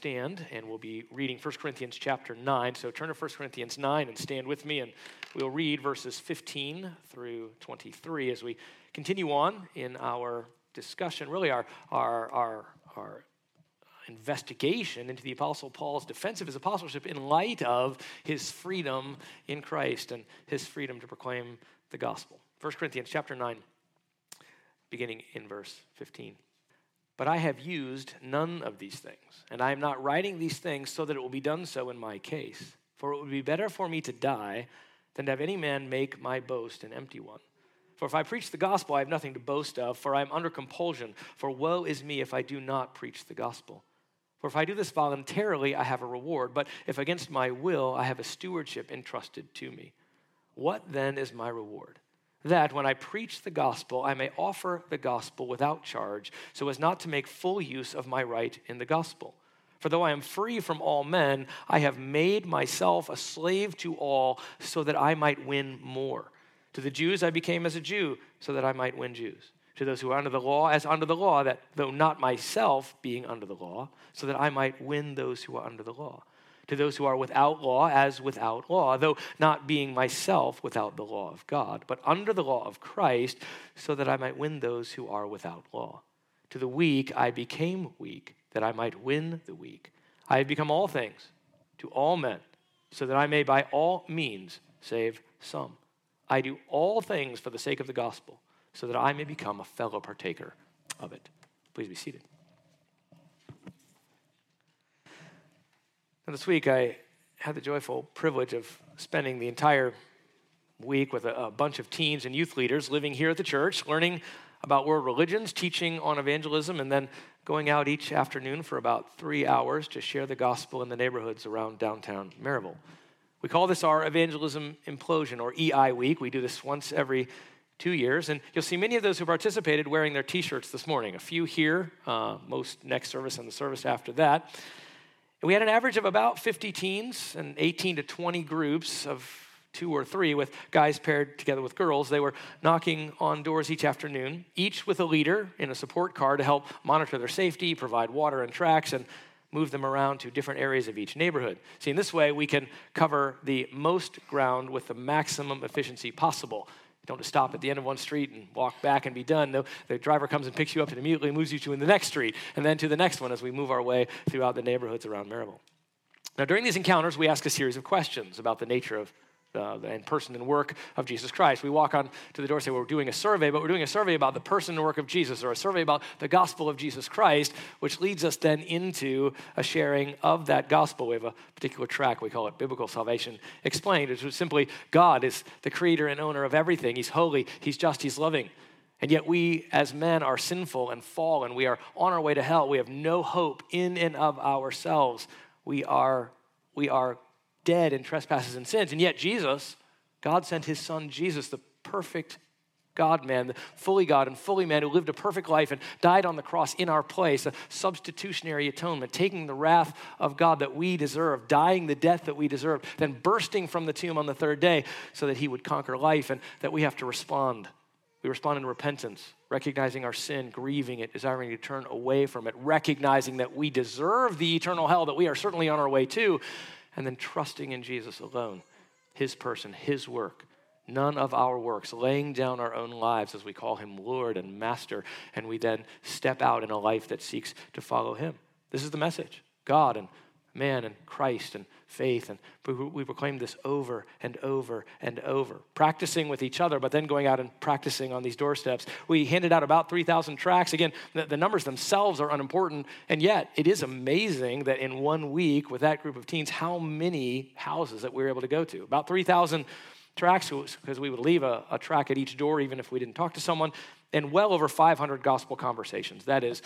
stand and we'll be reading 1 Corinthians chapter 9. So turn to 1 Corinthians 9 and stand with me, and we'll read verses 15 through 23 as we continue on in our discussion, really our, our, our, our investigation into the Apostle Paul's defense of his apostleship in light of his freedom in Christ and his freedom to proclaim the gospel. 1 Corinthians chapter 9, beginning in verse 15. But I have used none of these things, and I am not writing these things so that it will be done so in my case. For it would be better for me to die than to have any man make my boast an empty one. For if I preach the gospel, I have nothing to boast of, for I am under compulsion. For woe is me if I do not preach the gospel. For if I do this voluntarily, I have a reward, but if against my will, I have a stewardship entrusted to me. What then is my reward? That when I preach the gospel, I may offer the gospel without charge, so as not to make full use of my right in the gospel. For though I am free from all men, I have made myself a slave to all, so that I might win more. To the Jews I became as a Jew, so that I might win Jews. To those who are under the law, as under the law, that though not myself being under the law, so that I might win those who are under the law to those who are without law as without law, though not being myself without the law of God, but under the law of Christ, so that I might win those who are without law. To the weak I became weak, that I might win the weak. I have become all things to all men, so that I may by all means save some. I do all things for the sake of the gospel, so that I may become a fellow partaker of it. Please be seated. This week, I had the joyful privilege of spending the entire week with a, a, bunch of teens and youth leaders living here at the church, learning about world religions, teaching on evangelism, and then going out each afternoon for about three hours to share the gospel in the neighborhoods around downtown Maryville. We call this our Evangelism Implosion, or EI Week. We do this once every two years. And you'll see many of those who participated wearing their t shirts this morning. A few here, uh, most next service and the service after that. And we had an average of about 50 teens and 18 to 20 groups of two or three with guys paired together with girls. They were knocking on doors each afternoon, each with a leader in a support car to help monitor their safety, provide water and tracks, and move them around to different areas of each neighborhood. See, in this way, we can cover the most ground with the maximum efficiency possible. Don't just stop at the end of one street and walk back and be done. No, the driver comes and picks you up and immediately moves you to the next street and then to the next one as we move our way throughout the neighborhoods around Maryville. Now, during these encounters, we ask a series of questions about the nature of uh, and person and work of Jesus Christ. We walk on to the door and say, well, We're doing a survey, but we're doing a survey about the person and work of Jesus, or a survey about the gospel of Jesus Christ, which leads us then into a sharing of that gospel. We have a particular track, we call it Biblical Salvation Explained, which is simply God is the creator and owner of everything. He's holy, He's just, He's loving. And yet, we as men are sinful and fallen. We are on our way to hell. We have no hope in and of ourselves. We are, we are dead in trespasses and sins. And yet, Jesus, God sent his son Jesus, the perfect God man, the fully God and fully man who lived a perfect life and died on the cross in our place, a substitutionary atonement, taking the wrath of God that we deserve, dying the death that we deserve, then bursting from the tomb on the third day so that he would conquer life and that we have to respond. We respond in repentance, recognizing our sin, grieving it, desiring to turn away from it, recognizing that we deserve the eternal hell that we are certainly on our way to, and then trusting in Jesus alone, his person, his work, none of our works, laying down our own lives as we call him Lord and Master, and we then step out in a life that seeks to follow him. This is the message God and man and Christ and faith. And we proclaim this over and over and over, practicing with each other, but then going out and practicing on these doorsteps. We handed out about 3,000 tracts. Again, the, the numbers themselves are unimportant, and yet it is amazing that in one week with that group of teens, how many houses that we were able to go to. About 3,000 tracts because we would leave a, a track at each door even if we didn't talk to someone and well over 500 gospel conversations. That is,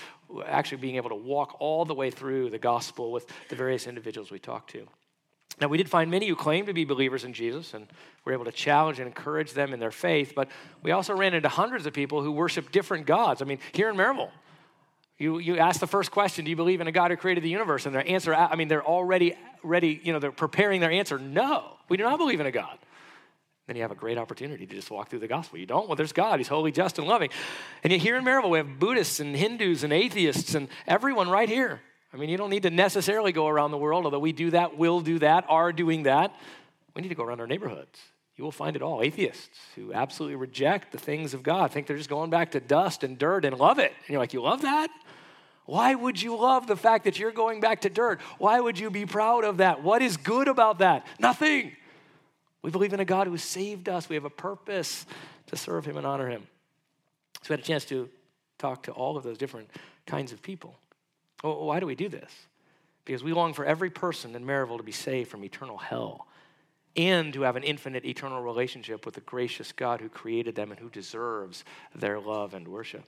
actually being able to walk all the way through the gospel with the various individuals we talked to. Now, we did find many who claimed to be believers in Jesus, and we were able to challenge and encourage them in their faith, but we also ran into hundreds of people who worship different gods. I mean, here in Maryville, you, you ask the first question, do you believe in a God who created the universe? And their answer, I mean, they're already ready, you know, they're preparing their answer, no, we do not believe in a God then you have a great opportunity to just walk through the gospel. You don't? Well, there's God. He's holy, just, and loving. And yet here in Maryville, we have Buddhists and Hindus and atheists and everyone right here. I mean, you don't need to necessarily go around the world, although we do that, will do that, are doing that. We need to go around our neighborhoods. You will find it all. Atheists who absolutely reject the things of God think they're just going back to dust and dirt and love it. And you're like, you love that? Why would you love the fact that you're going back to dirt? Why would you be proud of that? What is good about that? Nothing. We believe in a God who saved us. We have a purpose to serve him and honor him. So we had a chance to talk to all of those different kinds of people. Well, why do we do this? Because we long for every person in Maryville to be saved from eternal hell and to have an infinite eternal relationship with the gracious God who created them and who deserves their love and worship.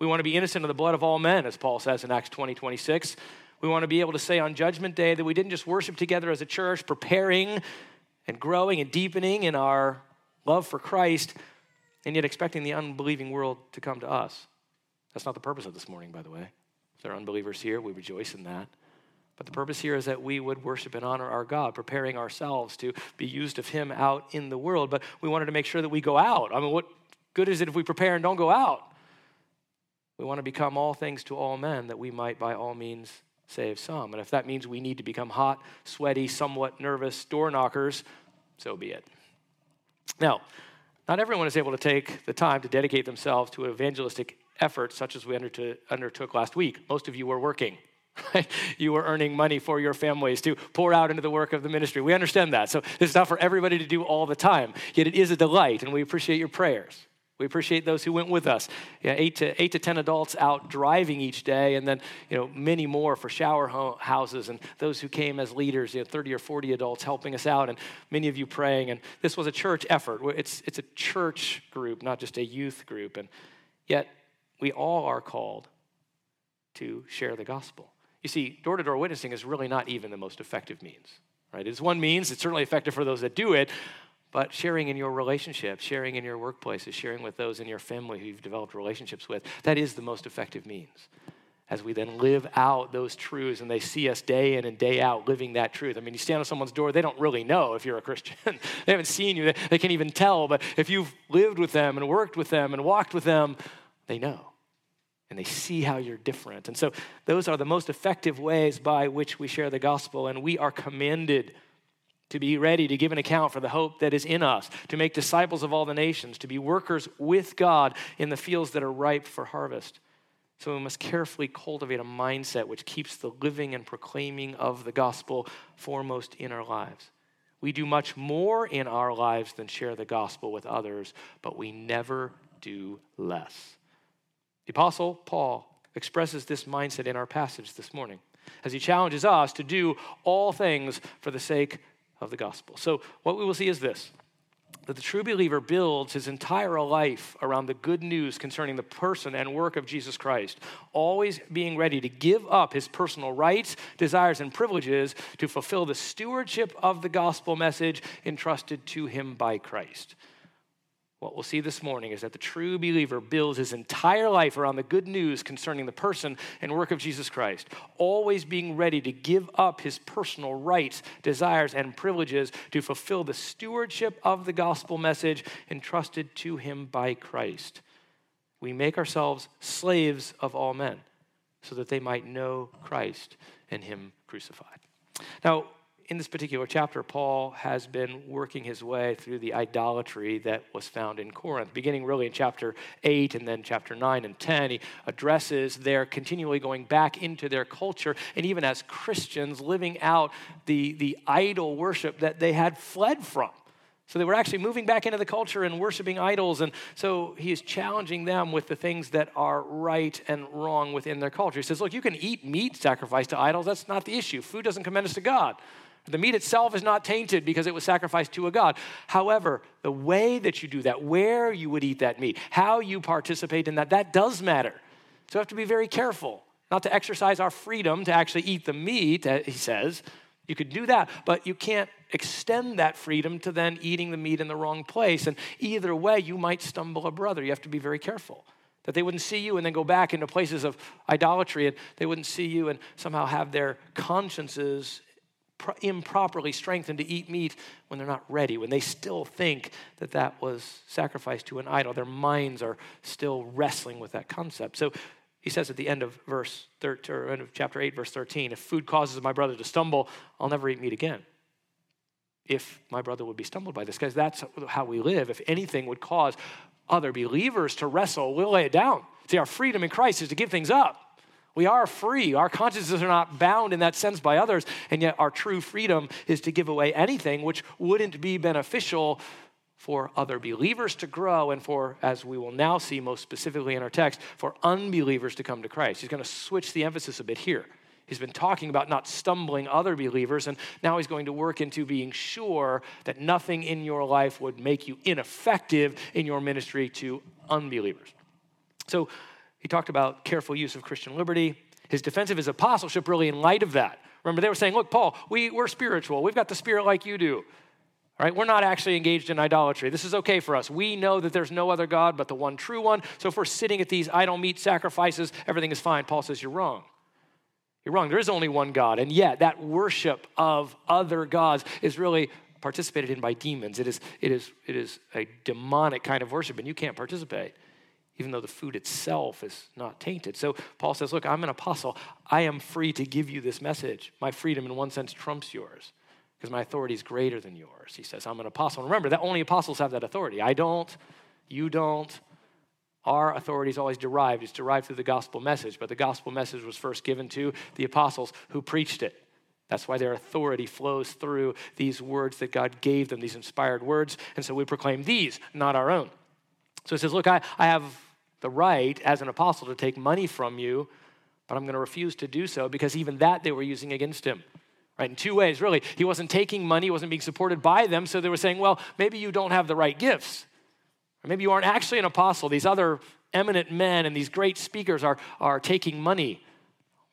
We want to be innocent of the blood of all men, as Paul says in Acts 20 26. We want to be able to say on Judgment Day that we didn't just worship together as a church, preparing and growing and deepening in our love for Christ, and yet expecting the unbelieving world to come to us. That's not the purpose of this morning, by the way. If there are unbelievers here, we rejoice in that. But the purpose here is that we would worship and honor our God, preparing ourselves to be used of Him out in the world. But we wanted to make sure that we go out. I mean, what good is it if we prepare and don't go out? We want to become all things to all men that we might by all means save some. And if that means we need to become hot, sweaty, somewhat nervous door knockers, so be it. Now, not everyone is able to take the time to dedicate themselves to evangelistic efforts such as we undertook last week. Most of you were working. Right? You were earning money for your families to pour out into the work of the ministry. We understand that. So it's not for everybody to do all the time. Yet it is a delight, and we appreciate your prayers. We appreciate those who went with us. Eight to eight to ten adults out driving each day, and then you know many more for shower ho- houses, and those who came as leaders. You know, thirty or forty adults helping us out, and many of you praying. And this was a church effort. It's it's a church group, not just a youth group. And yet we all are called to share the gospel. You see, door to door witnessing is really not even the most effective means. Right? It's one means. It's certainly effective for those that do it, but sharing in your relationships, sharing in your workplaces, sharing with those in your family who you've developed relationships with, that is the most effective means. As we then live out those truths and they see us day in and day out living that truth. I mean, you stand on someone's door, they don't really know if you're a Christian. they haven't seen you, they can't even tell, but if you've lived with them and worked with them and walked with them, they know. And they see how you're different. And so, those are the most effective ways by which we share the gospel, and we are commanded to be ready to give an account for the hope that is in us, to make disciples of all the nations, to be workers with God in the fields that are ripe for harvest. So we must carefully cultivate a mindset which keeps the living and proclaiming of the gospel foremost in our lives. We do much more in our lives than share the gospel with others, but we never do less. The Apostle Paul expresses this mindset in our passage this morning as he challenges us to do all things for the sake of the gospel. So, what we will see is this that the true believer builds his entire life around the good news concerning the person and work of Jesus Christ, always being ready to give up his personal rights, desires, and privileges to fulfill the stewardship of the gospel message entrusted to him by Christ. What we'll see this morning is that the true believer builds his entire life around the good news concerning the person and work of Jesus Christ, always being ready to give up his personal rights, desires, and privileges to fulfill the stewardship of the gospel message entrusted to him by Christ. We make ourselves slaves of all men so that they might know Christ and him crucified. Now, in this particular chapter, Paul has been working his way through the idolatry that was found in Corinth. Beginning really in chapter 8 and then chapter 9 and 10, he addresses their continually going back into their culture and even as Christians living out the, the idol worship that they had fled from. So they were actually moving back into the culture and worshiping idols. And so he is challenging them with the things that are right and wrong within their culture. He says, Look, you can eat meat sacrificed to idols. That's not the issue. Food doesn't commend us to God. The meat itself is not tainted because it was sacrificed to a God. However, the way that you do that, where you would eat that meat, how you participate in that, that does matter. So we have to be very careful not to exercise our freedom to actually eat the meat, uh, he says. You could do that, but you can't extend that freedom to then eating the meat in the wrong place. And either way, you might stumble a brother. You have to be very careful that they wouldn't see you and then go back into places of idolatry and they wouldn't see you and somehow have their consciences improperly strengthened to eat meat when they're not ready, when they still think that that was sacrificed to an idol. Their minds are still wrestling with that concept. So He says at the end of verse 13, or end of chapter 8, verse 13, if food causes my brother to stumble, I'll never eat meat again. If my brother would be stumbled by this, because that's how we live. If anything would cause other believers to wrestle, we'll lay it down. See, our freedom in Christ is to give things up. We are free. Our consciences are not bound in that sense by others, and yet our true freedom is to give away anything which wouldn't be beneficial for other believers to grow and for, as we will now see most specifically in our text, for unbelievers to come to Christ. He's going to switch the emphasis a bit here. He's been talking about not stumbling other believers, and now he's going to work into being sure that nothing in your life would make you ineffective in your ministry to unbelievers. So he talked about careful use of Christian liberty, his defense of his apostleship, really in light of that. Remember, they were saying, Look, Paul, we, we're spiritual. We've got the spirit like you do. All right, we're not actually engaged in idolatry. This is okay for us. We know that there's no other God but the one true one. So if we're sitting at these idol meat sacrifices, everything is fine. Paul says, You're wrong. You're wrong. There is only one God. And yet, that worship of other gods is really participated in by demons. It is, it is, it is a demonic kind of worship, and you can't participate, even though the food itself is not tainted. So Paul says, Look, I'm an apostle. I am free to give you this message. My freedom, in one sense, trumps yours because my authority is greater than yours. He says, I'm an apostle. And remember, that only apostles have that authority. I don't, you don't. Our authority is always derived. It's derived through the gospel message, but the gospel message was first given to the apostles who preached it. That's why their authority flows through these words that God gave them, these inspired words. And so we proclaim these, not our own. So he says, Look, I, I have the right as an apostle to take money from you, but I'm going to refuse to do so because even that they were using against him right? In two ways, really. He wasn't taking money, he wasn't being supported by them, so they were saying, well, maybe you don't have the right gifts. Or maybe you aren't actually an apostle. These other eminent men and these great speakers are, are taking money.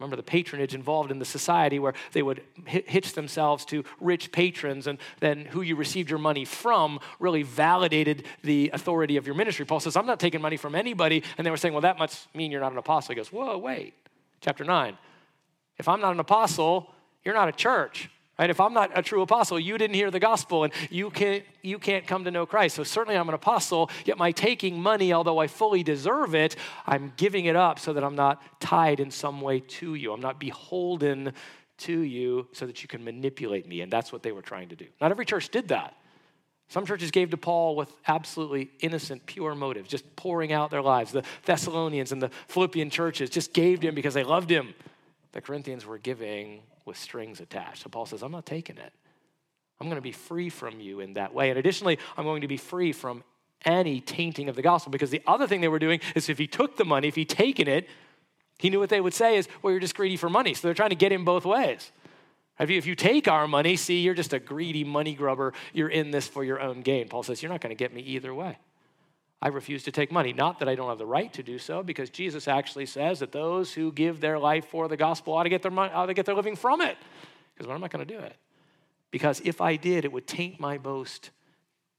Remember the patronage involved in the society where they would hitch themselves to rich patrons, and then who you received your money from really validated the authority of your ministry. Paul says, I'm not taking money from anybody. And they were saying, Well, that must mean you're not an apostle. He goes, Whoa, wait. Chapter 9. If I'm not an apostle, you're not a church. Right? If I'm not a true apostle, you didn't hear the gospel and you can't, you can't come to know Christ. So, certainly, I'm an apostle, yet my taking money, although I fully deserve it, I'm giving it up so that I'm not tied in some way to you. I'm not beholden to you so that you can manipulate me. And that's what they were trying to do. Not every church did that. Some churches gave to Paul with absolutely innocent, pure motives, just pouring out their lives. The Thessalonians and the Philippian churches just gave to him because they loved him. The Corinthians were giving with strings attached. So Paul says, I'm not taking it. I'm going to be free from you in that way. And additionally, I'm going to be free from any tainting of the gospel because the other thing they were doing is if he took the money, if he'd taken it, he knew what they would say is, well, you're just greedy for money. So they're trying to get him both ways. If you, if you take our money, see, you're just a greedy money grubber. You're in this for your own gain. Paul says, you're not going to get me either way. I refuse to take money. Not that I don't have the right to do so, because Jesus actually says that those who give their life for the gospel ought to get their, money, ought to get their living from it. Because I'm not going to do it. Because if I did, it would taint my boast.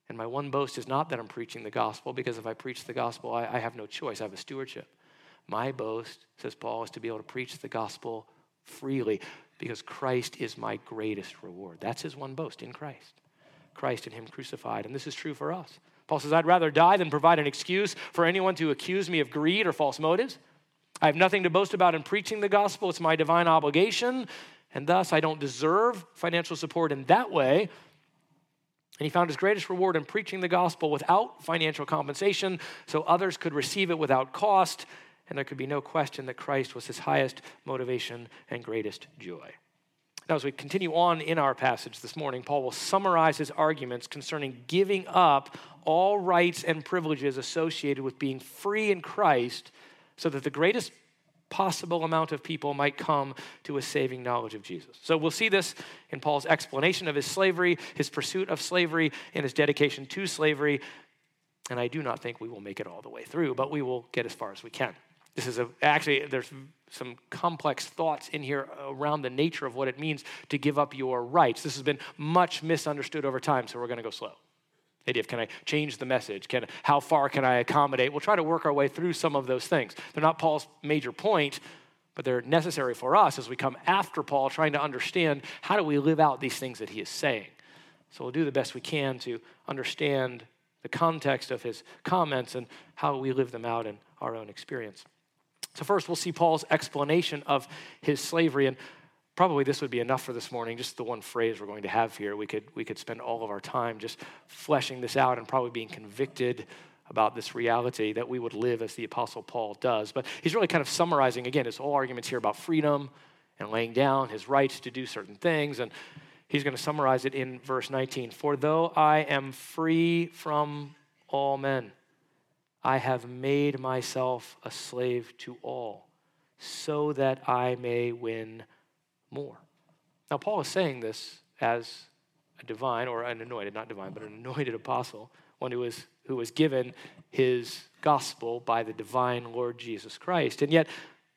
And my one boast is not that I'm preaching the gospel, because if I preach the gospel, I, I have no choice. I have a stewardship. My boast, says Paul, is to be able to preach the gospel freely, because Christ is my greatest reward. That's his one boast in Christ. Christ and him crucified. And this is true for us. Paul says, I'd rather die than provide an excuse for anyone to accuse me of greed or false motives. I have nothing to boast about in preaching the gospel. It's my divine obligation, and thus I don't deserve financial support in that way. And he found his greatest reward in preaching the gospel without financial compensation, so others could receive it without cost, and there could be no question that Christ was his highest motivation and greatest joy. Now, as we continue on in our passage this morning, Paul will summarize his arguments concerning giving up all rights and privileges associated with being free in Christ so that the greatest possible amount of people might come to a saving knowledge of Jesus. So we'll see this in Paul's explanation of his slavery, his pursuit of slavery, and his dedication to slavery. And I do not think we will make it all the way through, but we will get as far as we can. This is a, actually, there's some complex thoughts in here around the nature of what it means to give up your rights. This has been much misunderstood over time, so we're going to go slow. Idea of can I change the message? Can, how far can I accommodate? We'll try to work our way through some of those things. They're not Paul's major point, but they're necessary for us as we come after Paul, trying to understand how do we live out these things that he is saying. So we'll do the best we can to understand the context of his comments and how we live them out in our own experience. So, first, we'll see Paul's explanation of his slavery. And probably this would be enough for this morning, just the one phrase we're going to have here. We could, we could spend all of our time just fleshing this out and probably being convicted about this reality that we would live as the Apostle Paul does. But he's really kind of summarizing, again, his whole arguments here about freedom and laying down his rights to do certain things. And he's going to summarize it in verse 19 For though I am free from all men, I have made myself a slave to all, so that I may win more. Now, Paul is saying this as a divine, or an anointed, not divine, but an anointed apostle, one who was, who was given his gospel by the divine Lord Jesus Christ. And yet,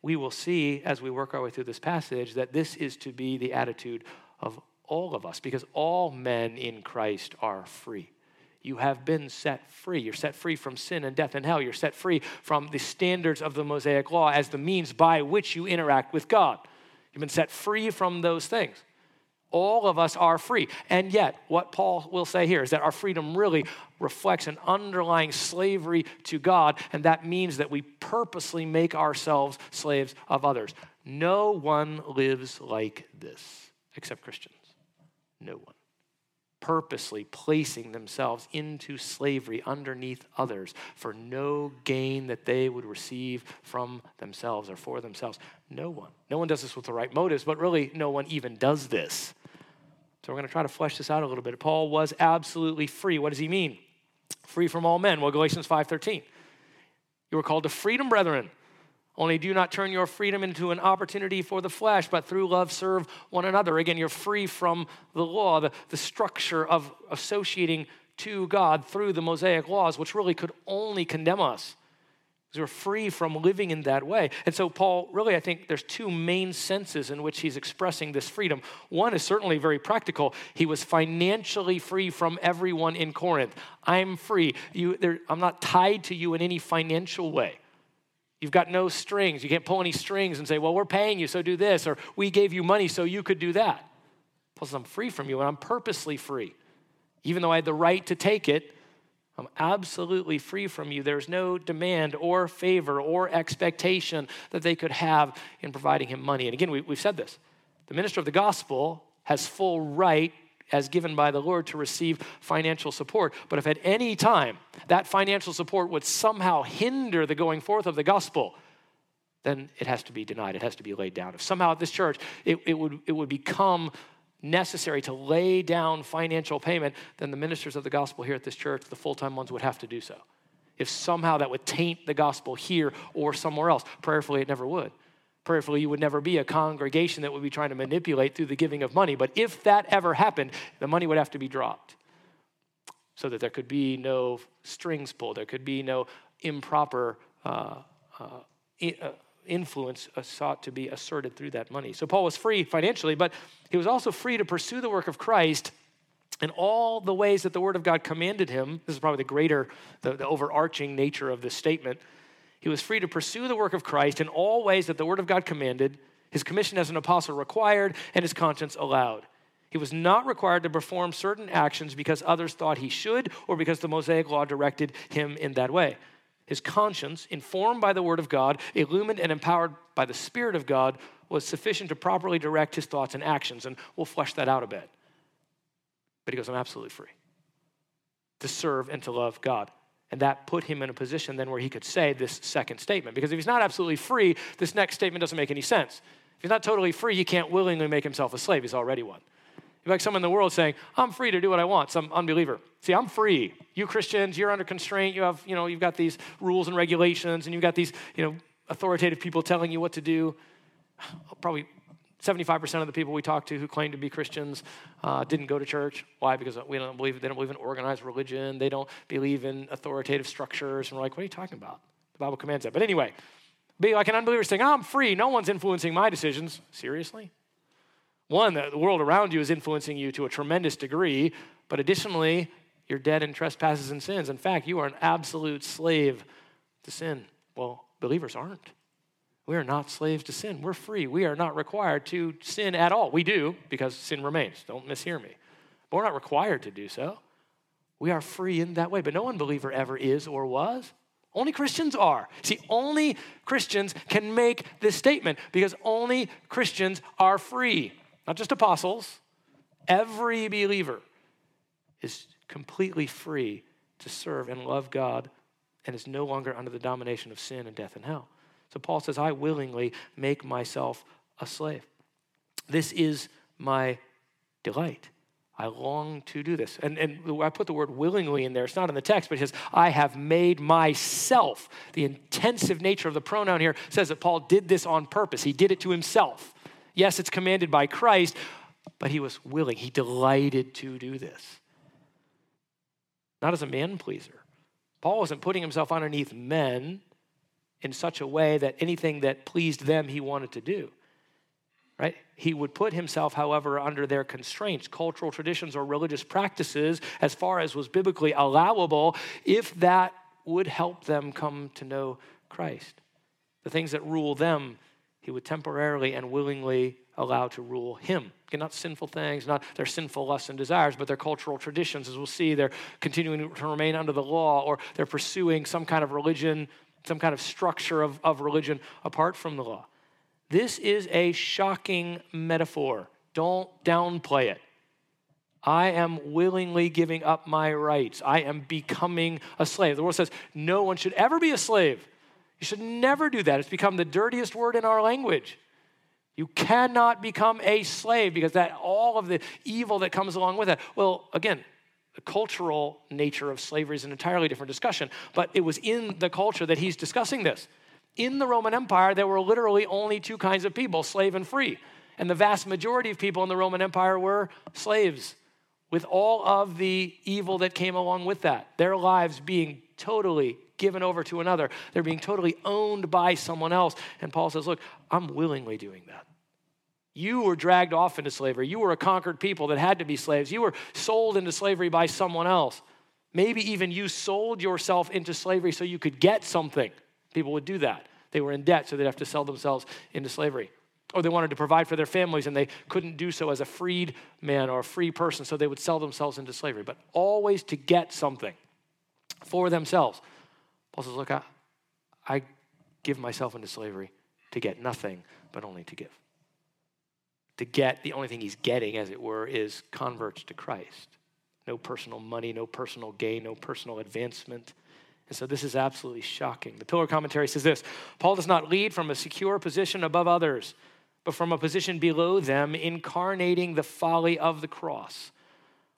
we will see as we work our way through this passage that this is to be the attitude of all of us, because all men in Christ are free. You have been set free. You're set free from sin and death and hell. You're set free from the standards of the Mosaic law as the means by which you interact with God. You've been set free from those things. All of us are free. And yet, what Paul will say here is that our freedom really reflects an underlying slavery to God, and that means that we purposely make ourselves slaves of others. No one lives like this except Christians. No one purposely placing themselves into slavery underneath others for no gain that they would receive from themselves or for themselves. No one. No one does this with the right motives, but really, no one even does this. So we're going to try to flesh this out a little bit. Paul was absolutely free. What does he mean? Free from all men. Well, Galatians 5:13. You were called to freedom, brethren. Only do not turn your freedom into an opportunity for the flesh, but through love serve one another. Again, you're free from the law, the, the structure of associating to God through the Mosaic laws, which really could only condemn us. Because we're free from living in that way. And so, Paul, really, I think there's two main senses in which he's expressing this freedom. One is certainly very practical. He was financially free from everyone in Corinth. I'm free. You, there, I'm not tied to you in any financial way. You've got no strings. You can't pull any strings and say, well, we're paying you, so do this, or we gave you money, so you could do that. Plus, I'm free from you, and I'm purposely free. Even though I had the right to take it, I'm absolutely free from you. There's no demand or favor or expectation that they could have in providing him money. And again, we, have said this the minister of the gospel has full right as given by the Lord to receive financial support. But if at any time that financial support would somehow hinder the going forth of the gospel, then it has to be denied. It has to be laid down. If somehow at this church it, it, would, it would become necessary to lay down financial payment, then the ministers of the gospel here at this church, the full time ones, would have to do so. If somehow that would taint the gospel here or somewhere else, prayerfully it never would prayerfully, you would never be a congregation that would be trying to manipulate through the giving of money. But if that ever happened, the money would have to be dropped so that there could be no strings pulled, there could be no improper uh, uh, uh influence uh, sought to be asserted through that money. So Paul was free financially, but he was also free to pursue the work of Christ in all the ways that the Word of God commanded him. This is probably the greater, the, the overarching nature of this statement. He was free to pursue the work of Christ in all ways that the Word of God commanded, his commission as an apostle required, and his conscience allowed. He was not required to perform certain actions because others thought he should or because the Mosaic law directed him in that way. His conscience, informed by the Word of God, illumined and empowered by the Spirit of God, was sufficient to properly direct his thoughts and actions. And we'll flesh that out a bit. But he goes, I'm absolutely free to serve and to love God. And that put him in a position then where he could say this second statement. Because if he's not absolutely free, this next statement doesn't make any sense. If he's not totally free, he can't willingly make himself a slave. He's already one. You're like someone in the world saying, I'm free to do what I want, some unbeliever. See, I'm free. You Christians, you're under constraint. You have, you know, you've got these rules and regulations, and you've got these, you know, authoritative people telling you what to do. Probably 75% of the people we talked to who claimed to be Christians uh, didn't go to church. Why? Because we don't believe, they don't believe in organized religion. They don't believe in authoritative structures. And we're like, what are you talking about? The Bible commands that. But anyway, be like an unbeliever saying, I'm free. No one's influencing my decisions. Seriously? One, the world around you is influencing you to a tremendous degree. But additionally, you're dead in trespasses and sins. In fact, you are an absolute slave to sin. Well, believers aren't. We are not slaves to sin. We're free. We are not required to sin at all. We do because sin remains. Don't mishear me. But we're not required to do so. We are free in that way. But no unbeliever ever is or was. Only Christians are. See, only Christians can make this statement because only Christians are free, not just apostles. Every believer is completely free to serve and love God and is no longer under the domination of sin and death and hell. So Paul says, I willingly make myself a slave. This is my delight. I long to do this. And, and I put the word willingly in there. It's not in the text, but it says, I have made myself. The intensive nature of the pronoun here says that Paul did this on purpose. He did it to himself. Yes, it's commanded by Christ, but he was willing. He delighted to do this. Not as a man pleaser. Paul wasn't putting himself underneath men in such a way that anything that pleased them he wanted to do right? He would put himself, however, under their constraints, cultural traditions or religious practices, as far as was biblically allowable, if that would help them come to know Christ. The things that rule them, he would temporarily and willingly allow to rule him. Not sinful things, not their sinful lusts and desires, but their cultural traditions. As we'll see, they're continuing to remain under the law or they're pursuing some kind of religion, some kind of structure of, of religion apart from the law. This is a shocking metaphor. Don't downplay it. I am willingly giving up my rights. I am becoming a slave. The world says no one should ever be a slave. You should never do that. It's become the dirtiest word in our language. You cannot become a slave because that all of the evil that comes along with it. Well, again, the cultural nature of slavery is an entirely different discussion, but it was in the culture that he's discussing this in the Roman Empire, there were literally only two kinds of people slave and free. And the vast majority of people in the Roman Empire were slaves, with all of the evil that came along with that. Their lives being totally given over to another, they're being totally owned by someone else. And Paul says, Look, I'm willingly doing that. You were dragged off into slavery. You were a conquered people that had to be slaves. You were sold into slavery by someone else. Maybe even you sold yourself into slavery so you could get something. People would do that. They were in debt, so they'd have to sell themselves into slavery. Or they wanted to provide for their families and they couldn't do so as a freed man or a free person, so they would sell themselves into slavery, but always to get something for themselves. Paul says, Look, I, I give myself into slavery to get nothing, but only to give. To get, the only thing he's getting, as it were, is converts to Christ. No personal money, no personal gain, no personal advancement. And so this is absolutely shocking. The Pillar commentary says this Paul does not lead from a secure position above others, but from a position below them, incarnating the folly of the cross.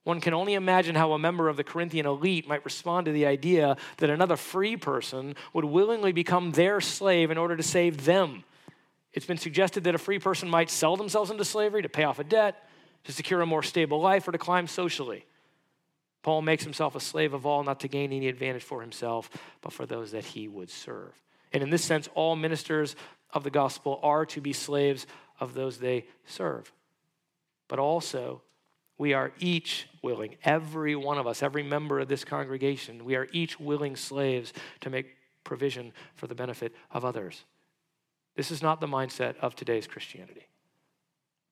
One can only imagine how a member of the Corinthian elite might respond to the idea that another free person would willingly become their slave in order to save them. It's been suggested that a free person might sell themselves into slavery to pay off a debt, to secure a more stable life, or to climb socially. Paul makes himself a slave of all, not to gain any advantage for himself, but for those that he would serve. And in this sense, all ministers of the gospel are to be slaves of those they serve. But also, we are each willing, every one of us, every member of this congregation, we are each willing slaves to make provision for the benefit of others. This is not the mindset of today's Christianity.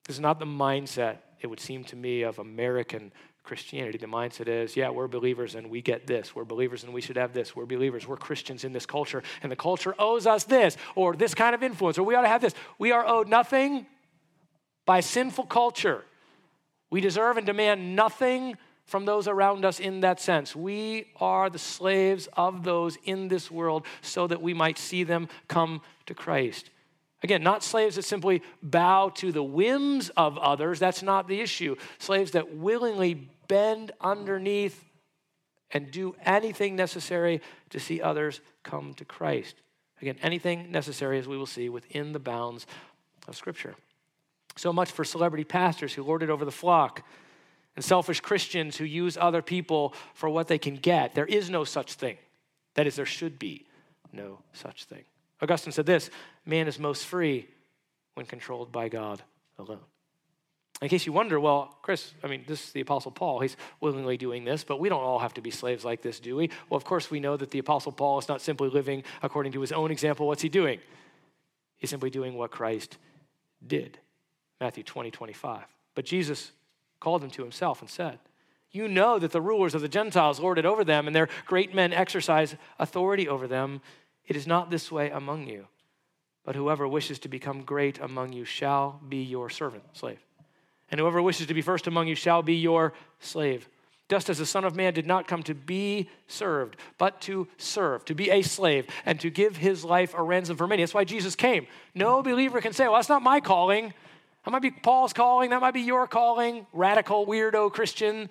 This is not the mindset, it would seem to me, of American Christianity. The mindset is, yeah, we're believers and we get this. We're believers and we should have this. We're believers. We're Christians in this culture and the culture owes us this or this kind of influence or we ought to have this. We are owed nothing by sinful culture. We deserve and demand nothing from those around us in that sense. We are the slaves of those in this world so that we might see them come to Christ. Again, not slaves that simply bow to the whims of others. That's not the issue. Slaves that willingly bend underneath and do anything necessary to see others come to Christ. Again, anything necessary, as we will see, within the bounds of Scripture. So much for celebrity pastors who lord it over the flock and selfish Christians who use other people for what they can get. There is no such thing. That is, there should be no such thing. Augustine said this man is most free when controlled by God alone. In case you wonder, well, Chris, I mean, this is the Apostle Paul. He's willingly doing this, but we don't all have to be slaves like this, do we? Well, of course, we know that the Apostle Paul is not simply living according to his own example. What's he doing? He's simply doing what Christ did. Matthew 20, 25. But Jesus called him to himself and said, You know that the rulers of the Gentiles lord it over them, and their great men exercise authority over them. It is not this way among you. But whoever wishes to become great among you shall be your servant, slave. And whoever wishes to be first among you shall be your slave. Just as the Son of Man did not come to be served, but to serve, to be a slave, and to give his life a ransom for many. That's why Jesus came. No believer can say, Well, that's not my calling. That might be Paul's calling. That might be your calling, radical, weirdo Christian.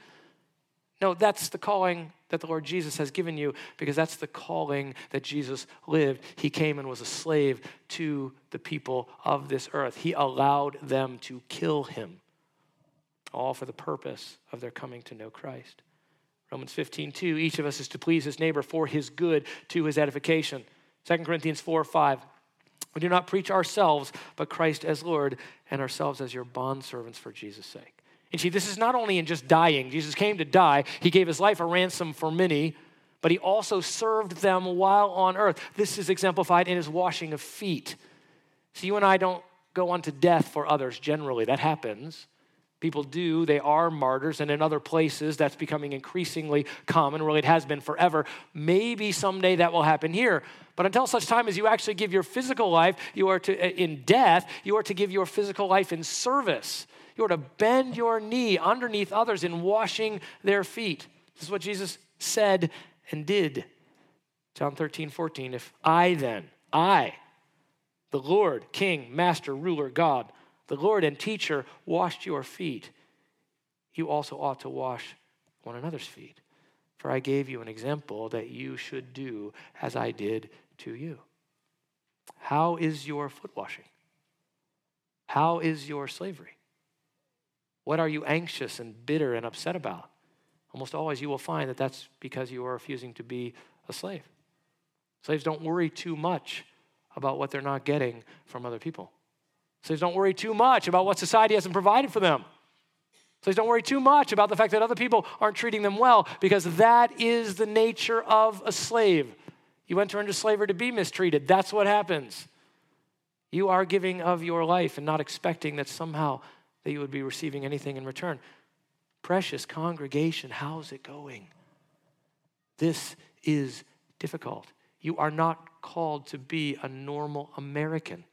No, that's the calling that the Lord Jesus has given you because that's the calling that Jesus lived. He came and was a slave to the people of this earth. He allowed them to kill him, all for the purpose of their coming to know Christ. Romans 15, 2, each of us is to please his neighbor for his good to his edification. 2 Corinthians 4, 5. We do not preach ourselves, but Christ as Lord, and ourselves as your bondservants for Jesus' sake. And see, this is not only in just dying. Jesus came to die, he gave his life a ransom for many, but he also served them while on earth. This is exemplified in his washing of feet. See, you and I don't go unto death for others generally, that happens. People do, they are martyrs, and in other places that's becoming increasingly common. Really, it has been forever. Maybe someday that will happen here. But until such time as you actually give your physical life, you are to, uh, in death, you are to give your physical life in service. You are to bend your knee underneath others in washing their feet. This is what Jesus said and did. John 13, 14. If I then, I, the Lord, King, Master, Ruler, God, the Lord and teacher, washed your feet, you also ought to wash one another's feet. For I gave you an example that you should do as I did to you. How is your foot washing? How is your slavery? What are you anxious and bitter and upset about? Almost always you will find that that's because you are refusing to be a slave. Slaves don't worry too much about what they're not getting from other people. Slaves don't worry too much about what society hasn't provided for them. Slaves don't worry too much about the fact that other people aren't treating them well because that is the nature of a slave. You enter into slavery to be mistreated. That's what happens. You are giving of your life and not expecting that somehow that you would be receiving anything in return. Precious congregation, how's it going? This is difficult. You are not called to be a normal American.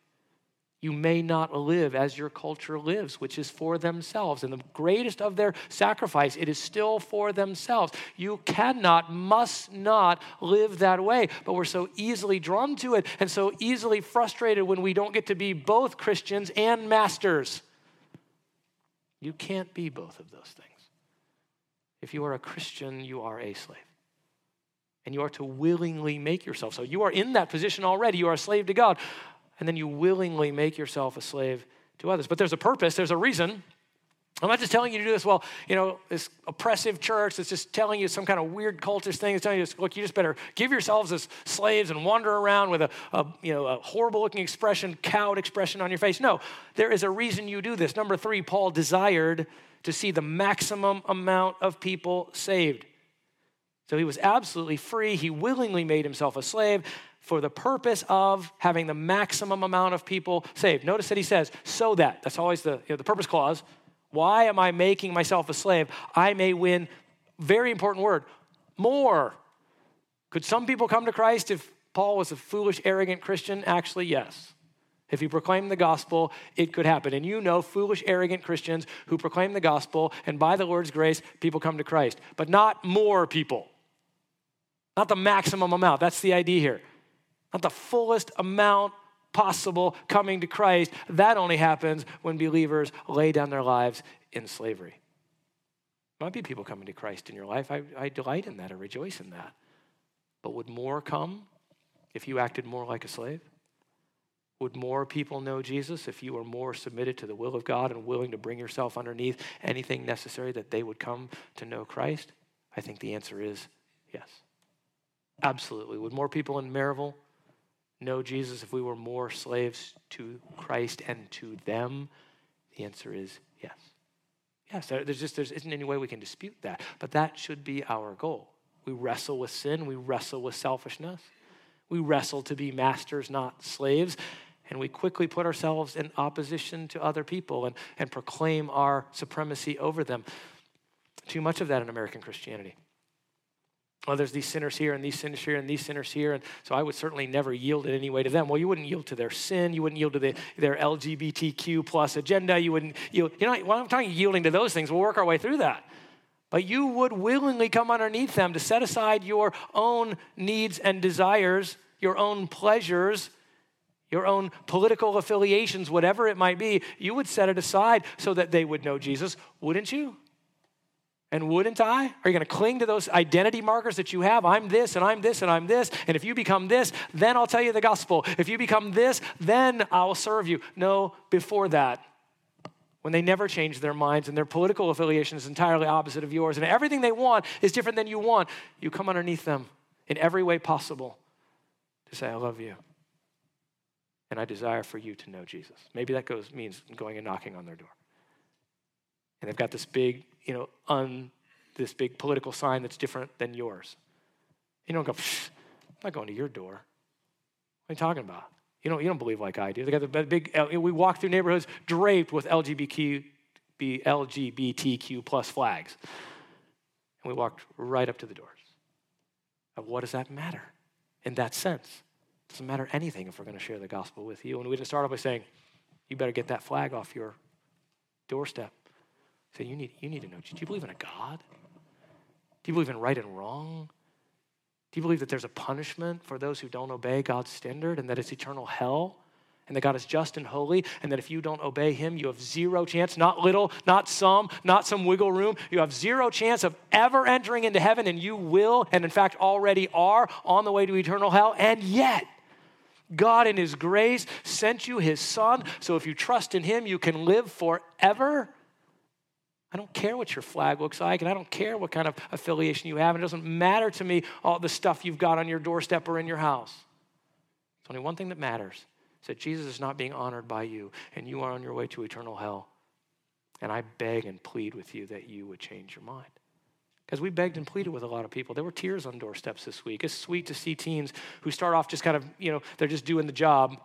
You may not live as your culture lives, which is for themselves. And the greatest of their sacrifice, it is still for themselves. You cannot, must not live that way. But we're so easily drawn to it and so easily frustrated when we don't get to be both Christians and masters. You can't be both of those things. If you are a Christian, you are a slave. And you are to willingly make yourself so. You are in that position already. You are a slave to God. And then you willingly make yourself a slave to others. But there's a purpose, there's a reason. I'm not just telling you to do this, well, you know, this oppressive church that's just telling you some kind of weird cultist thing. It's telling you, look, you just better give yourselves as slaves and wander around with a, a, you know, a horrible looking expression, cowed expression on your face. No, there is a reason you do this. Number three, Paul desired to see the maximum amount of people saved. So he was absolutely free. He willingly made himself a slave for the purpose of having the maximum amount of people saved. Notice that he says, so that. That's always the, you know, the purpose clause why am I making myself a slave? I may win, very important word, more. Could some people come to Christ if Paul was a foolish, arrogant Christian? Actually, yes. If he proclaimed the gospel, it could happen. And you know foolish, arrogant Christians who proclaim the gospel, and by the Lord's grace, people come to Christ. But not more people. Not the maximum amount. That's the idea here. Not the fullest amount possible coming to Christ, that only happens when believers lay down their lives in slavery. Might be people coming to Christ in your life. I, I delight in that. I rejoice in that. But would more come if you acted more like a slave? Would more people know Jesus if you were more submitted to the will of God and willing to bring yourself underneath anything necessary that they would come to know Christ? I think the answer is yes. Absolutely. Would more people in Maryville know Jesus if we were more slaves to Christ and to them? The answer is yes. Yes, there's just there isn't any way we can dispute that, but that should be our goal. We wrestle with sin, we wrestle with selfishness. We wrestle to be masters, not slaves, and we quickly put ourselves in opposition to other people and, and proclaim our supremacy over them. Too much of that in American Christianity. Well, there's these sinners here and these sinners here and these sinners here. And so I would certainly never yield in any way to them. Well, you wouldn't yield to their sin. You wouldn't yield to the, their LGBTQ plus agenda. You wouldn't yield. You know, when I'm talking yielding to those things, we'll work our way through that. But you would willingly come underneath them to set aside your own needs and desires, your own pleasures, your own political affiliations, whatever it might be. You would set it aside so that they would know Jesus, wouldn't you? And wouldn't I? Are you going to cling to those identity markers that you have? I'm this and I'm this and I'm this. And if you become this, then I'll tell you the gospel. If you become this, then I'll serve you. No, before that, when they never change their minds and their political affiliation is entirely opposite of yours and everything they want is different than you want, you come underneath them in every way possible to say, I love you. And I desire for you to know Jesus. Maybe that goes means going and knocking on their door. And they've got this big you know, on this big political sign that's different than yours. You don't go, I'm not going to your door. What are you talking about? You don't, you don't believe like I do. They got the big, uh, we walk through neighborhoods draped with LGBTQ, LGBTQ plus flags. And we walked right up to the doors. What does that matter in that sense? It doesn't matter anything if we're going to share the gospel with you. And we just start off by saying, you better get that flag off your doorstep. Say, you need, you need to know. Do you believe in a God? Do you believe in right and wrong? Do you believe that there's a punishment for those who don't obey God's standard and that it's eternal hell? And that God is just and holy, and that if you don't obey Him, you have zero chance, not little, not some, not some wiggle room. You have zero chance of ever entering into heaven, and you will, and in fact already are, on the way to eternal hell. And yet, God, in His grace, sent you His Son, so if you trust in Him, you can live forever. I don't care what your flag looks like, and I don't care what kind of affiliation you have. And it doesn't matter to me all the stuff you've got on your doorstep or in your house. It's only one thing that matters it's that Jesus is not being honored by you, and you are on your way to eternal hell. And I beg and plead with you that you would change your mind. Because we begged and pleaded with a lot of people. There were tears on doorsteps this week. It's sweet to see teens who start off just kind of, you know, they're just doing the job,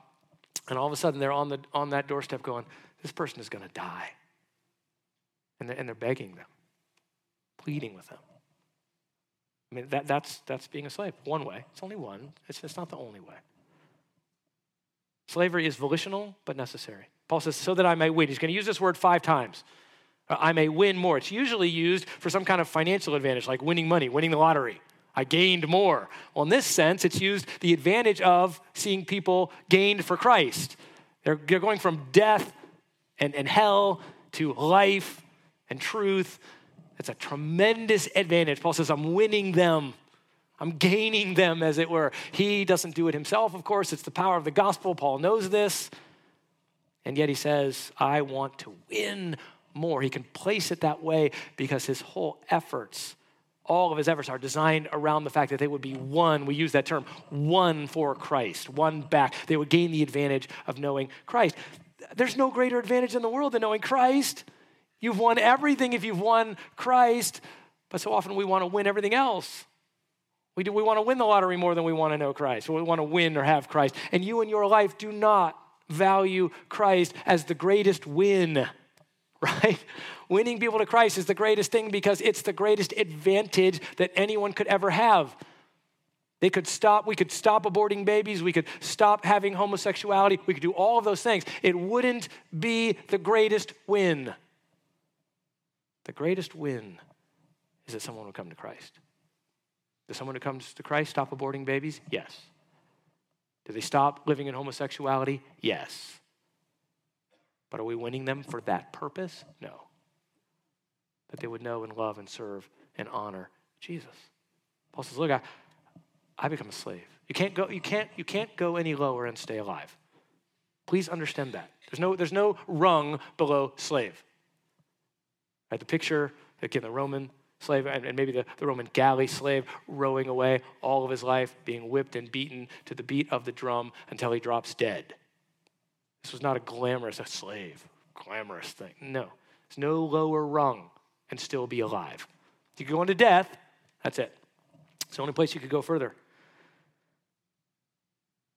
and all of a sudden they're on, the, on that doorstep going, this person is going to die. And they're, and they're begging them, pleading with them. I mean, that, that's, that's being a slave. One way. It's only one, it's, it's not the only way. Slavery is volitional but necessary. Paul says, so that I may win. He's going to use this word five times. Uh, I may win more. It's usually used for some kind of financial advantage, like winning money, winning the lottery. I gained more. Well, in this sense, it's used the advantage of seeing people gained for Christ. They're, they're going from death and, and hell to life and truth. It's a tremendous advantage. Paul says, I'm winning them. I'm gaining them, as it were. He doesn't do it himself, of course. It's the power of the gospel. Paul knows this. And yet he says, I want to win more. He can place it that way because his whole efforts, all of his efforts, are designed around the fact that they would be won. We use that term, won for Christ, won back. They would gain the advantage of knowing Christ. There's no greater advantage in the world than knowing Christ. You've won everything if you've won Christ, but so often we want to win everything else. We, do, we want to win the lottery more than we want to know Christ. We want to win or have Christ. And you in your life do not value Christ as the greatest win, right? Winning people to Christ is the greatest thing because it's the greatest advantage that anyone could ever have. They could stop, we could stop aborting babies, we could stop having homosexuality, we could do all of those things. It wouldn't be the greatest win. The greatest win is that someone would come to Christ. Does someone who comes to Christ stop aborting babies? Yes. Do they stop living in homosexuality? Yes. But are we winning them for that purpose? No. That they would know and love and serve and honor Jesus. Paul says, look, I, I become a slave. You can't go, you can't, you can't go any lower and stay alive. Please understand that. There's no, there's no rung below slave. Right? The picture, again, the Roman slave and, maybe the, the Roman galley slave rowing away all of his life, being whipped and beaten to the beat of the drum until he drops dead. This was not a glamorous, a slave, glamorous thing. No. There's no lower rung and still be alive. You could go into death, that's it. It's the only place you could go further.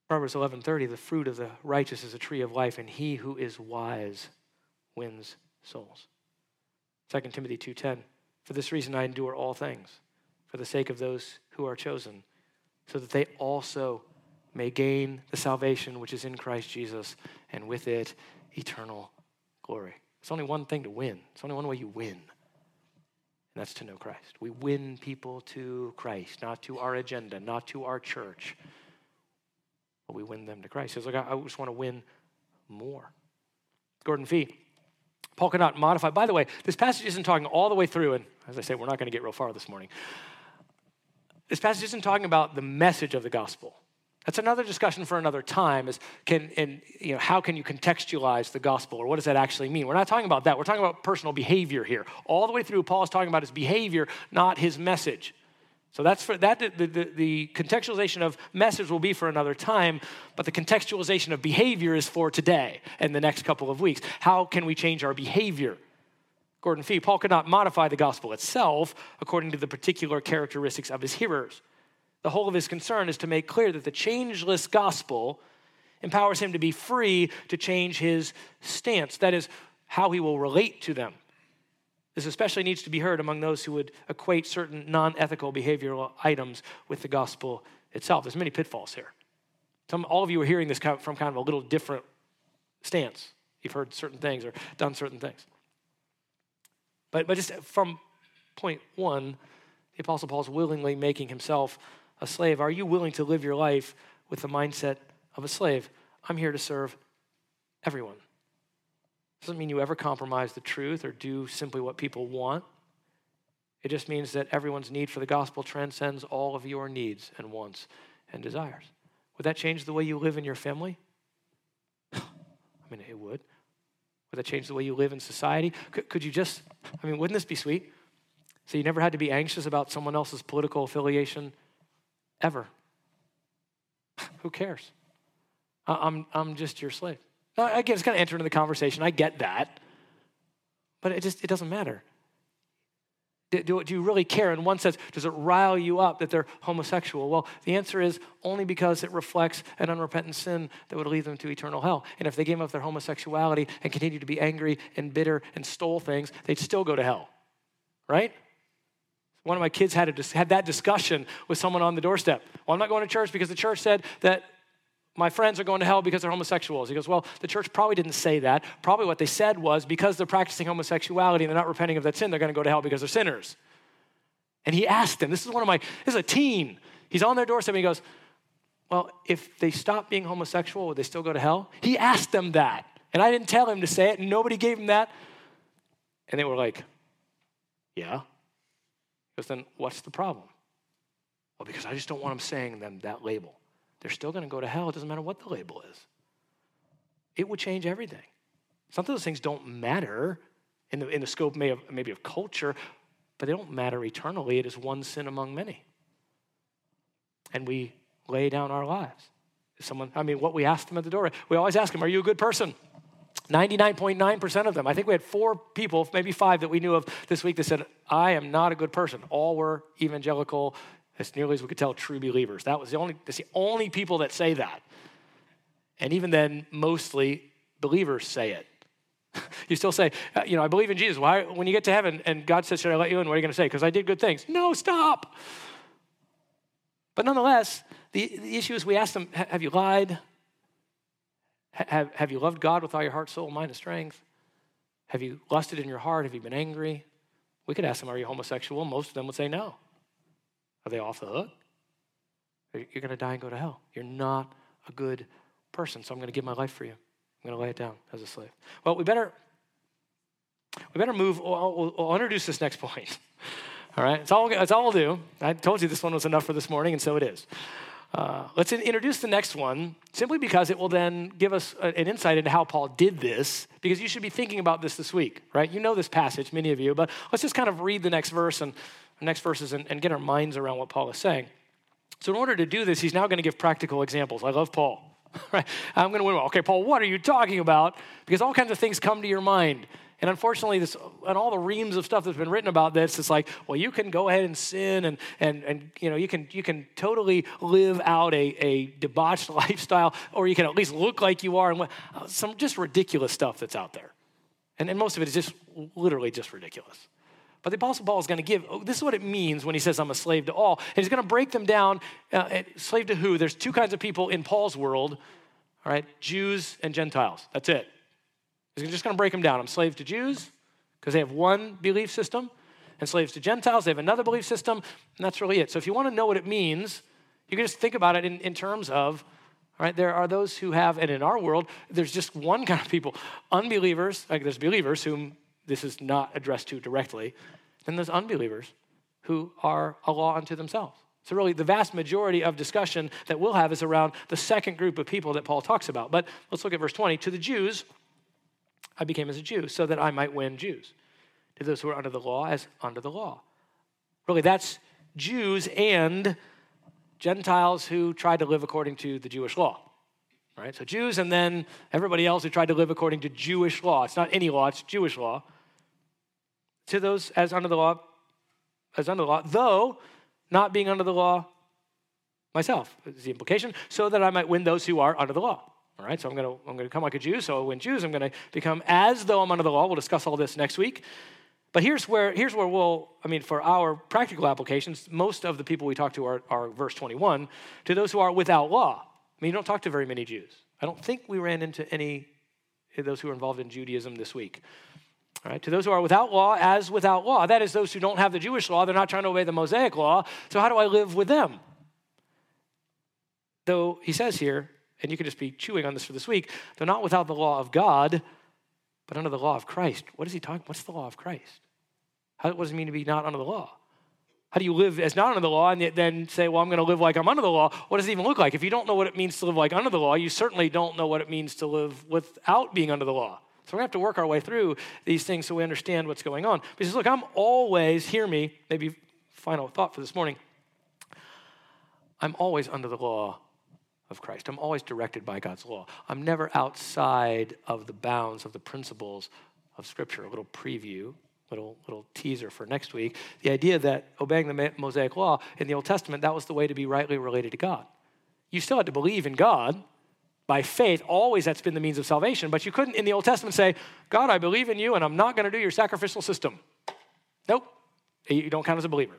Proverbs 11:30 the fruit of the righteous is a tree of life and he who is wise wins souls. 2 Timothy 2:10. For this reason, I endure all things for the sake of those who are chosen, so that they also may gain the salvation which is in Christ Jesus, and with it, eternal glory. It's only one thing to win, it's only one way you win, and that's to know Christ. We win people to Christ, not to our agenda, not to our church, but we win them to Christ. He says, Look, I just want to win more. Gordon Fee. Paul cannot modify. By the way, this passage isn't talking all the way through, and as I say, we're not going to get real far this morning. This passage isn't talking about the message of the gospel. That's another discussion for another time. Is can and you know how can you contextualize the gospel, or what does that actually mean? We're not talking about that. We're talking about personal behavior here. All the way through, Paul is talking about his behavior, not his message. So that's for that. The, the, the, contextualization of message will be for another time, but the contextualization of behavior is for today and the next couple of weeks. How can we change our behavior? Gordon Fee, Paul could not modify the gospel itself according to the particular characteristics of his hearers. The whole of his concern is to make clear that the changeless gospel empowers him to be free to change his stance. That is, how he will relate to them. This especially needs to be heard among those who would equate certain non ethical behavioral items with the gospel itself. There's many pitfalls here. Some, all of you are hearing this from kind of a little different stance. You've heard certain things or done certain things. But, but just from point one, the Apostle Paul's willingly making himself a slave. Are you willing to live your life with the mindset of a slave? I'm here to serve everyone. Doesn't mean you ever compromise the truth or do simply what people want. It just means that everyone's need for the gospel transcends all of your needs and wants and desires. Would that change the way you live in your family? I mean, it would. Would that change the way you live in society? Could, could you just, I mean, wouldn't this be sweet? So you never had to be anxious about someone else's political affiliation ever. Who cares? I'm, I'm just your slave. Again, it's kind of enter into the conversation. I get that. But it just it doesn't matter. Do, do, do, you really care? In one sense, does it rile you up that they're homosexual? Well, the answer is only because it reflects an unrepentant sin that would lead them to eternal hell. And if they gave up their homosexuality and continued to be angry and bitter and stole things, they'd still go to hell, right? One of my kids had, a, had that discussion with someone on the doorstep. Well, I'm not going to church because the church said that my friends are going to hell because they're homosexuals. He goes, Well, the church probably didn't say that. Probably what they said was because they're practicing homosexuality and they're not repenting of that sin, they're going to go to hell because they're sinners. And he asked them, This is one of my, this is a teen. He's on their doorstep and he goes, Well, if they stop being homosexual, would they still go to hell? He asked them that. And I didn't tell him to say it, and nobody gave him that. And they were like, Yeah. He goes, Then what's the problem? Well, because I just don't want them saying them that label they're still going to go to hell. It doesn't matter what the label is. It would change everything. Some of those things don't matter in the, in the scope may of, maybe of culture, but they don't matter eternally. It is one sin among many. And we lay down our lives. If someone, I mean, what we ask them at the door, we always ask them, Are you a good person? 99.9% of them. I think we had four people, maybe five, that we knew of this week that said, I am not a good person. All were evangelical, as nearly as we could tell, true believers. That was the only, that's the only people that say that. And even then, mostly believers say it. you still say, uh, you know, I believe in Jesus. Why, when you get to heaven and God says, Should I let you in? What are you going to say? Because I did good things. No, stop. But nonetheless, the, the issue is we ask them, Have you lied? Have, have you loved God with all your heart, soul, mind, and strength? Have you lusted in your heart? Have you been angry? We could ask them, Are you homosexual? Most of them would say no. Are they off the hook? You're going to die and go to hell. You're not a good person, so I'm going to give my life for you. I'm going to lay it down as a slave. Well, we better we better move. We'll, we'll, we'll introduce this next point. All right, it's all, it's all we'll do. I told you this one was enough for this morning, and so it is. Uh, let's introduce the next one simply because it will then give us an insight into how Paul did this, because you should be thinking about this this week, right? You know this passage, many of you, but let's just kind of read the next verse and next verses and, and get our minds around what Paul is saying. So, in order to do this, he's now going to give practical examples. I love Paul. Right? I'm going to win. Okay, Paul, what are you talking about? Because all kinds of things come to your mind. And unfortunately, this and all the reams of stuff that's been written about this, it's like, well, you can go ahead and sin and and and you know, you can you can totally live out a, a debauched lifestyle, or you can at least look like you are, and some just ridiculous stuff that's out there. And, and most of it is just literally just ridiculous. But the Apostle Paul is going to give, oh, this is what it means when he says, I'm a slave to all. And he's going to break them down. Uh, slave to who? There's two kinds of people in Paul's world, all right? Jews and Gentiles. That's it. He's just going to break them down. I'm slave to Jews because they have one belief system, and slaves to Gentiles, they have another belief system, and that's really it. So if you want to know what it means, you can just think about it in, in terms of, all right, there are those who have, and in our world, there's just one kind of people unbelievers, like there's believers whom this is not addressed to directly, then there's unbelievers who are a law unto themselves. So, really, the vast majority of discussion that we'll have is around the second group of people that Paul talks about. But let's look at verse 20. To the Jews, I became as a Jew so that I might win Jews. To those who are under the law, as under the law. Really, that's Jews and Gentiles who tried to live according to the Jewish law. Right? So Jews and then everybody else who tried to live according to Jewish law. It's not any law, it's Jewish law. To those as under the law, as under the law, though not being under the law myself, is the implication, so that I might win those who are under the law. All right, so I'm gonna I'm gonna become like a Jew, so win Jews, I'm gonna become as though I'm under the law. We'll discuss all this next week. But here's where, here's where we'll, I mean, for our practical applications, most of the people we talk to are, are verse 21. To those who are without law. I mean, you don't talk to very many Jews. I don't think we ran into any of those who are involved in Judaism this week. All right, to those who are without law, as without law. That is, those who don't have the Jewish law, they're not trying to obey the Mosaic law. So, how do I live with them? Though he says here, and you can just be chewing on this for this week, they're not without the law of God, but under the law of Christ. What is he talking? What's the law of Christ? How, what does it mean to be not under the law? How do you live as not under the law and then say, well, I'm going to live like I'm under the law? What does it even look like? If you don't know what it means to live like under the law, you certainly don't know what it means to live without being under the law. So we're going to have to work our way through these things so we understand what's going on. Because look, I'm always, hear me, maybe final thought for this morning. I'm always under the law of Christ. I'm always directed by God's law. I'm never outside of the bounds of the principles of Scripture. A little preview, little little teaser for next week. The idea that obeying the Mosaic law in the Old Testament that was the way to be rightly related to God. You still had to believe in God by faith. Always that's been the means of salvation. But you couldn't in the Old Testament say, "God, I believe in you, and I'm not going to do your sacrificial system." Nope, you don't count as a believer.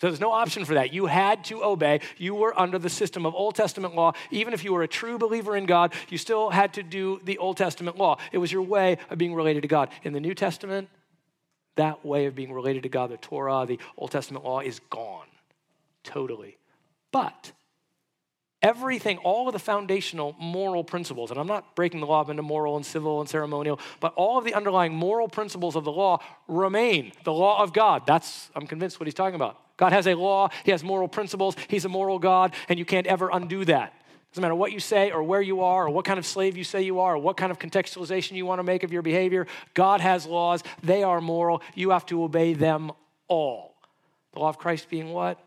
So there's no option for that. You had to obey. You were under the system of Old Testament law. Even if you were a true believer in God, you still had to do the Old Testament law. It was your way of being related to God. In the New Testament, that way of being related to God, the Torah, the Old Testament law, is gone totally. But everything, all of the foundational moral principles, and I'm not breaking the law up into moral and civil and ceremonial, but all of the underlying moral principles of the law remain. The law of God. That's, I'm convinced, what he's talking about. God has a law, He has moral principles, He's a moral God, and you can't ever undo that. Doesn't matter what you say or where you are or what kind of slave you say you are or what kind of contextualization you want to make of your behavior. God has laws, they are moral. You have to obey them all. The law of Christ being what?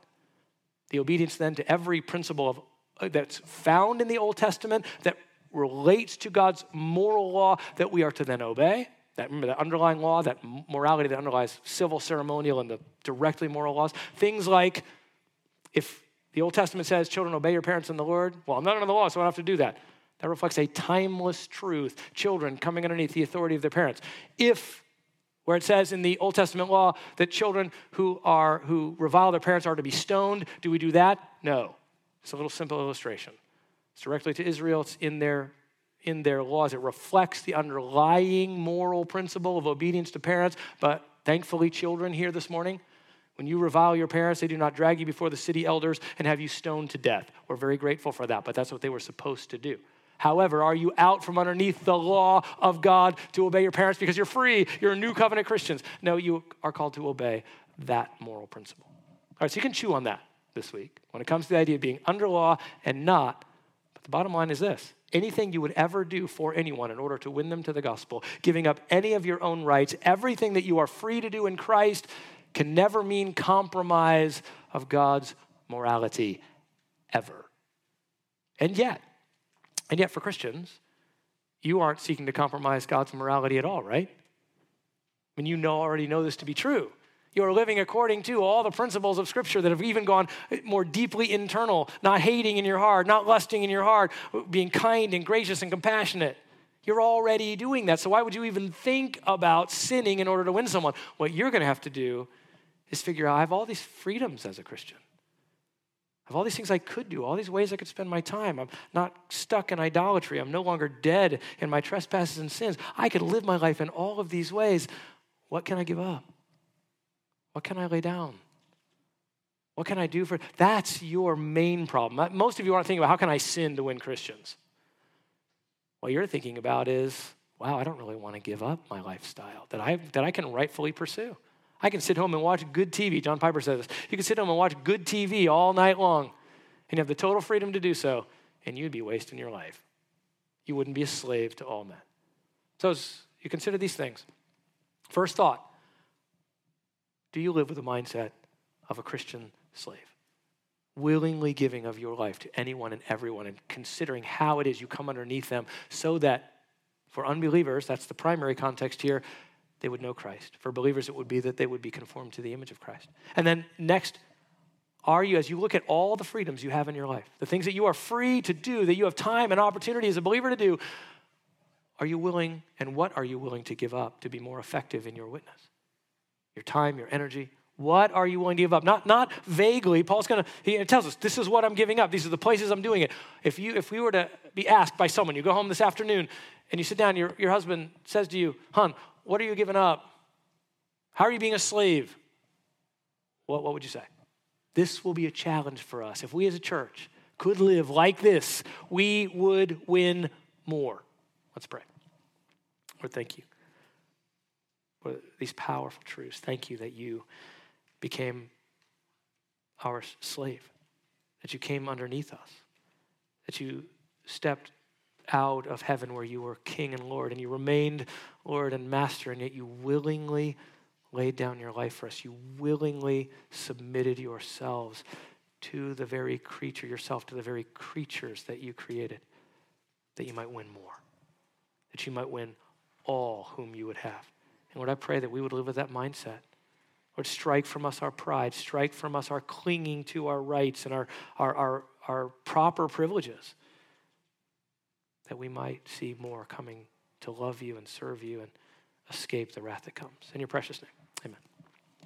The obedience then to every principle of, uh, that's found in the Old Testament that relates to God's moral law that we are to then obey. That remember that underlying law, that morality that underlies civil, ceremonial, and the directly moral laws. Things like if the Old Testament says, children, obey your parents in the Lord. Well, I'm not under the law, so I don't have to do that. That reflects a timeless truth. Children coming underneath the authority of their parents. If where it says in the Old Testament law that children who are who revile their parents are to be stoned, do we do that? No. It's a little simple illustration. It's directly to Israel. It's in their in their laws. It reflects the underlying moral principle of obedience to parents. But thankfully, children here this morning, when you revile your parents, they do not drag you before the city elders and have you stoned to death. We're very grateful for that, but that's what they were supposed to do. However, are you out from underneath the law of God to obey your parents because you're free? You're new covenant Christians. No, you are called to obey that moral principle. All right, so you can chew on that this week when it comes to the idea of being under law and not. But the bottom line is this anything you would ever do for anyone in order to win them to the gospel, giving up any of your own rights, everything that you are free to do in Christ can never mean compromise of God's morality ever. And yet, and yet for Christians, you aren't seeking to compromise God's morality at all, right? I mean, you know, already know this to be true. You are living according to all the principles of Scripture that have even gone more deeply internal, not hating in your heart, not lusting in your heart, being kind and gracious and compassionate. You're already doing that. So why would you even think about sinning in order to win someone? What you're going to have to do is figure out I have all these freedoms as a Christian. I have all these things I could do, all these ways I could spend my time. I'm not stuck in idolatry. I'm no longer dead in my trespasses and sins. I could live my life in all of these ways. What can I give up? What can I lay down? What can I do for that's your main problem. Uh, most of you aren't thinking about how can I sin to win Christians? What you're thinking about is, wow, I don't really want to give up my lifestyle that I that I can rightfully pursue. I can sit home and watch good TV. John Piper says this. You can sit home and watch good TV all night long, and have the total freedom to do so, and you'd be wasting your life. You wouldn't be a slave to all men. So, you consider these things, first thought do you live with the mindset of a Christian slave? Willingly giving of your life to anyone and everyone and considering how it is you come underneath them so that for unbelievers, that's the primary context here, they would know Christ. For believers, it would be that they would be conformed to the image of Christ. And then next, are you, as you look at all the freedoms you have in your life, the things that you are free to do, that you have time and opportunity as a believer to do, are you willing and what are you willing to give up to be more effective in your witness? Your time, your energy. What are you willing to give up? Not, not vaguely. Paul's gonna, he tells us, this is what I'm giving up. These are the places I'm doing it. If you if we were to be asked by someone, you go home this afternoon and you sit down, your, your husband says to you, Hun, what are you giving up? How are you being a slave? What, what would you say? This will be a challenge for us. If we as a church could live like this, we would win more. Let's pray. Lord, thank you for these powerful truths. Thank you that you became our slave, that you came underneath us, that you stepped out of heaven where you were king and Lord, and you remained Lord and master, and yet you willingly laid down your life for us. You willingly submitted yourselves to the very creature, yourself to the very creatures that you created, that you might win more, that you might win all whom you would have. And Lord, I pray that we would live with that mindset. Lord, strike from us our pride, strike from us our clinging to our rights and our, our, our, our proper privileges that we might see more coming to love you and serve you and escape the wrath that comes. In your precious name.